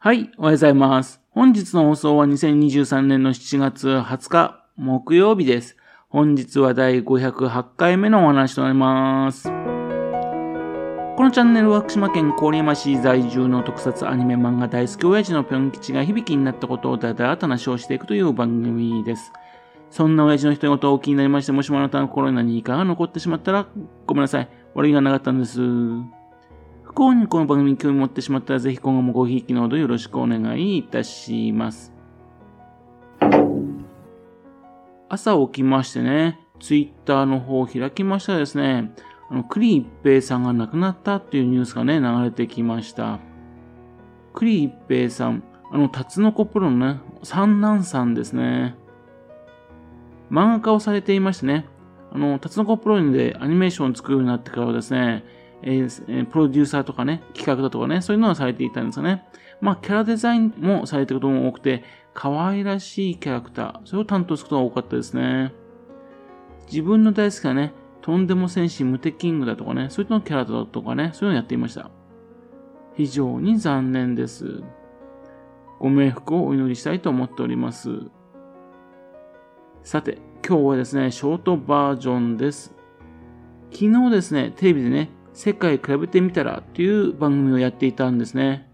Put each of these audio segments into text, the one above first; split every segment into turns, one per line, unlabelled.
はい、おはようございます。本日の放送は2023年の7月20日、木曜日です。本日は第508回目のお話となります。このチャンネルは福島県郡山市在住の特撮アニメ漫画大好き親父のぴょん吉が響きになったことをだだだ話をしていくという番組です。そんな親父の一言を気になりまして、もしもあなたの心に何かが残ってしまったら、ごめんなさい。悪気がなかったんです。不幸にこの番組に興味持ってしまったら、ぜひ今後もごひいきのほどよろしくお願いいたします。朝起きましてね、ツイッターの方を開きましたらですね、あの、栗一平さんが亡くなったっていうニュースがね、流れてきました。栗一平さん、あの、タツノコプロのね、三男さんですね。漫画家をされていましてね、あの、タツノコプロでアニメーションを作るようになってからはですね、えー、プロデューサーとかね、企画だとかね、そういうのはされていたんですよね。まあ、キャラデザインもされてることも多くて、可愛らしいキャラクター、それを担当することが多かったですね。自分の大好きなね、とんでも戦士ムテキングだとかね、そういったキャラだとかね、そういうのをやっていました。非常に残念です。ご冥福をお祈りしたいと思っております。さて、今日はですね、ショートバージョンです。昨日ですね、テレビでね、世界比べてみたらっていう番組をやっていたんですね。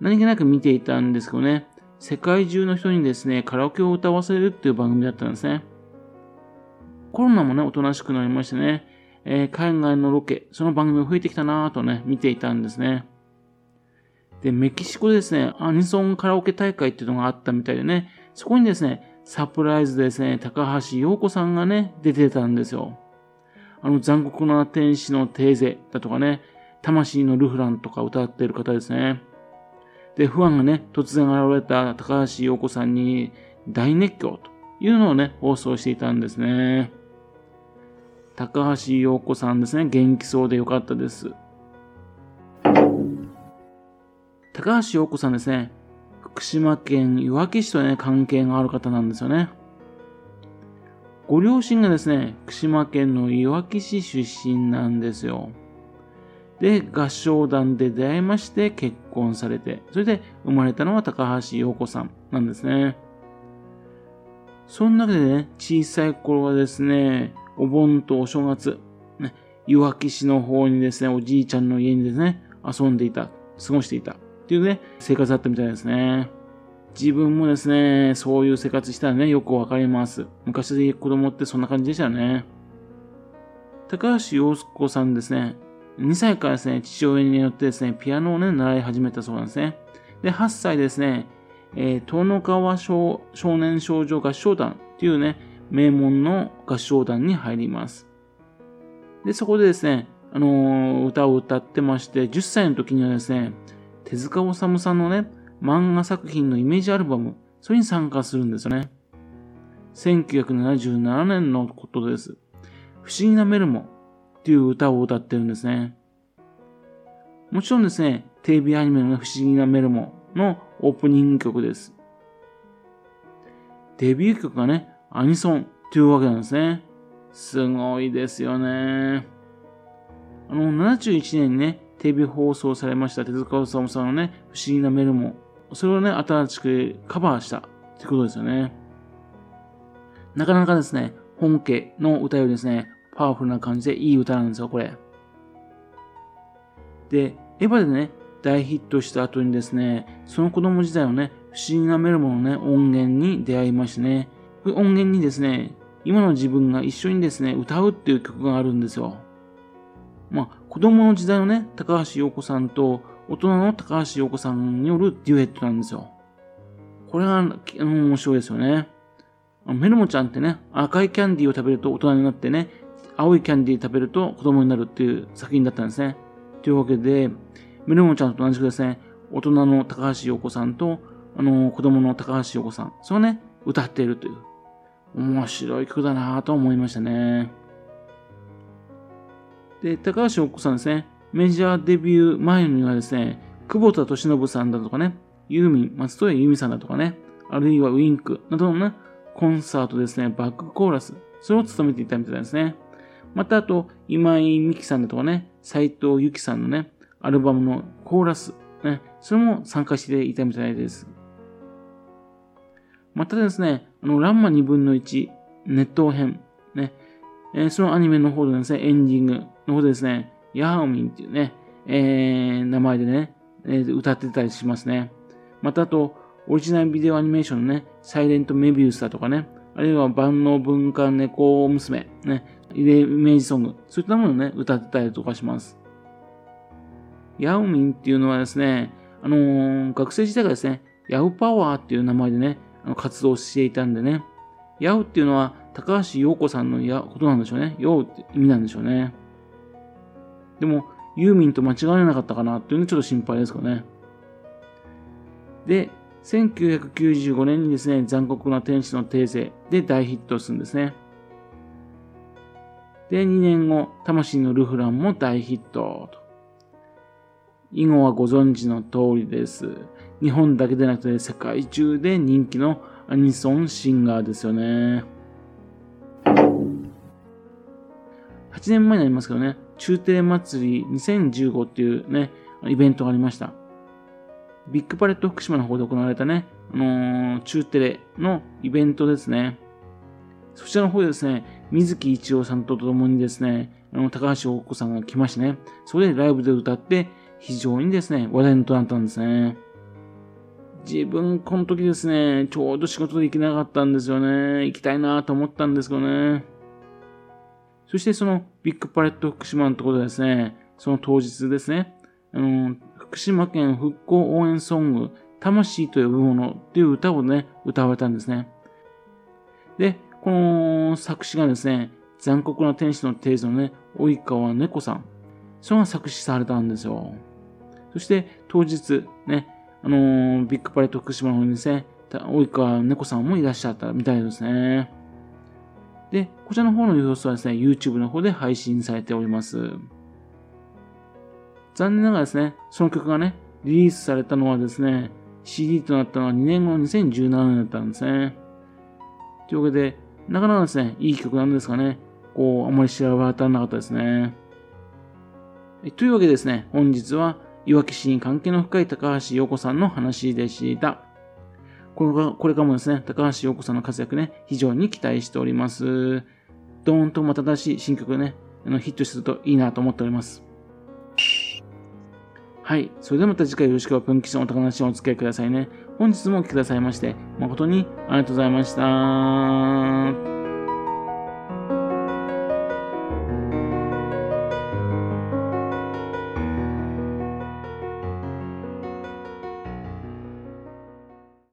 何気なく見ていたんですけどね、世界中の人にですね、カラオケを歌わせるっていう番組だったんですね。コロナもね、おとなしくなりましてね、えー、海外のロケ、その番組が増えてきたなぁとね、見ていたんですね。で、メキシコでですね、アニソンカラオケ大会っていうのがあったみたいでね、そこにですね、サプライズでですね、高橋洋子さんがね、出てたんですよ。あの残酷な天使のテーゼだとかね、魂のルフランとか歌ってる方ですね。で、ファンがね、突然現れた高橋洋子さんに大熱狂というのをね、放送していたんですね。高橋洋子さんですね、元気そうでよかったです。高橋洋子さんですね、福島県いわき市とね、関係がある方なんですよね。ご両親がですね、福島県のいわき市出身なんですよ。で、合唱団で出会いまして結婚されて、それで生まれたのは高橋洋子さんなんですね。その中でね、小さい頃はですね、お盆とお正月、ね、いわき市の方にですね、おじいちゃんの家にですね、遊んでいた、過ごしていたっていうね、生活だったみたいですね。自分もですね、そういう生活したらね、よくわかります。昔で子供ってそんな感じでしたよね。高橋洋子さんですね、2歳からですね、父親によってですね、ピアノをね、習い始めたそうなんですね。で、8歳ですね、えー、遠野川少年少女合唱団っていうね、名門の合唱団に入ります。で、そこでですね、あのー、歌を歌ってまして、10歳の時にはですね、手塚治虫さんのね、漫画作品のイメージアルバム、それに参加するんですよね。1977年のことです。不思議なメルモっていう歌を歌ってるんですね。もちろんですね、テレビアニメの不思議なメルモのオープニング曲です。デビュー曲がね、アニソンっていうわけなんですね。すごいですよね。あの、71年にね、テレビ放送されました手塚治虫さんのね、不思議なメルモそれをね、新しくカバーしたってことですよね。なかなかですね、本家の歌よりですね、パワフルな感じでいい歌なんですよ、これ。で、エヴァでね、大ヒットした後にですね、その子供時代のね、不思議なメルモのね、音源に出会いましてね、音源にですね、今の自分が一緒にですね、歌うっていう曲があるんですよ。まあ、子供の時代のね、高橋洋子さんと大人の高橋洋子さんによるデュエットなんですよ。これが面白いですよね。メルモちゃんってね、赤いキャンディーを食べると大人になってね、青いキャンディー食べると子供になるっていう作品だったんですね。というわけで、メルモちゃんと同じくですね、大人の高橋洋子さんと、あの、子供の高橋洋子さん、それをね、歌っているという、面白い曲だなぁと思いましたね。で、高橋洋子さんですね、メジャーデビュー前にはですね、久保田敏信さんだとかね、ユーミン、松任谷由実さんだとかね、あるいはウィンクなどのね、コンサートですね、バックコーラス、それを務めていたみたいですね。またあと、今井美樹さんだとかね、斎藤由紀さんのね、アルバムのコーラスね、それも参加していたみたいです。またですね、あの、ランマ2分の1、熱湯編、ね、えー、そのアニメの方でですね、エンディングの方でですね、ヤハミンっていうね、えー、名前でね、えー、歌ってたりしますね。またあと、オリジナルビデオアニメーションのね、サイレントメビウスだとかね、あるいは万能文化猫娘、ね、イメージソング、そういったものをね、歌ってたりとかします。ヤオミンっていうのはですね、あのー、学生時代からですね、ヤウパワーっていう名前でね、あの活動していたんでね、ヤウっていうのは高橋洋子さんのことなんでしょうね。ヨウって意味なんでしょうね。でも、ユーミンと間違われなかったかなっていうのはちょっと心配ですかね。で、1995年にですね、残酷な天使のテーゼで大ヒットするんですね。で、2年後、魂のルフランも大ヒットと。以後はご存知の通りです。日本だけでなくて世界中で人気のアニソンシンガーですよね。8年前になりますけどね、中帝祭り2015っていうね、イベントがありました。ビッグパレット福島の方で行われたね、あのー、中テレのイベントですね。そちらの方でですね、水木一郎さんと共にですね、あの、高橋大子さんが来ましてね、それでライブで歌って、非常にですね、話題となったんですね。自分、この時ですね、ちょうど仕事で行けなかったんですよね。行きたいなと思ったんですけどね。そしてそのビッグパレット福島のところでですね、その当日ですね、あの、福島県復興応援ソング、魂と呼ぶものっていう歌をね、歌われたんですね。で、この作詞がですね、残酷な天使のテーゼのね、及川猫さん。それが作詞されたんですよ。そして当日、ね、あのー、ビッグパレット福島の方にですね、及川猫さんもいらっしゃったみたいですね。で、こちらの方の様子はですね、YouTube の方で配信されております。残念ながらですね、その曲がね、リリースされたのはですね、CD となったのは2年後の2017年だったんですね。というわけで、なかなかですね、いい曲なんですかね、こう、あまり知られたなかったですね。というわけでですね、本日はいわき市に関係の深い高橋洋子さんの話でした。これがこれからもですね、高橋洋子さんの活躍ね、非常に期待しております。どーんとまた新しい新曲がね、あのヒットするといいなと思っております。はい。それではまた次回よろしくお分岐のお宝話をお付き合いくださいね。本日もお聴きくださいまして、誠にありがとうございました。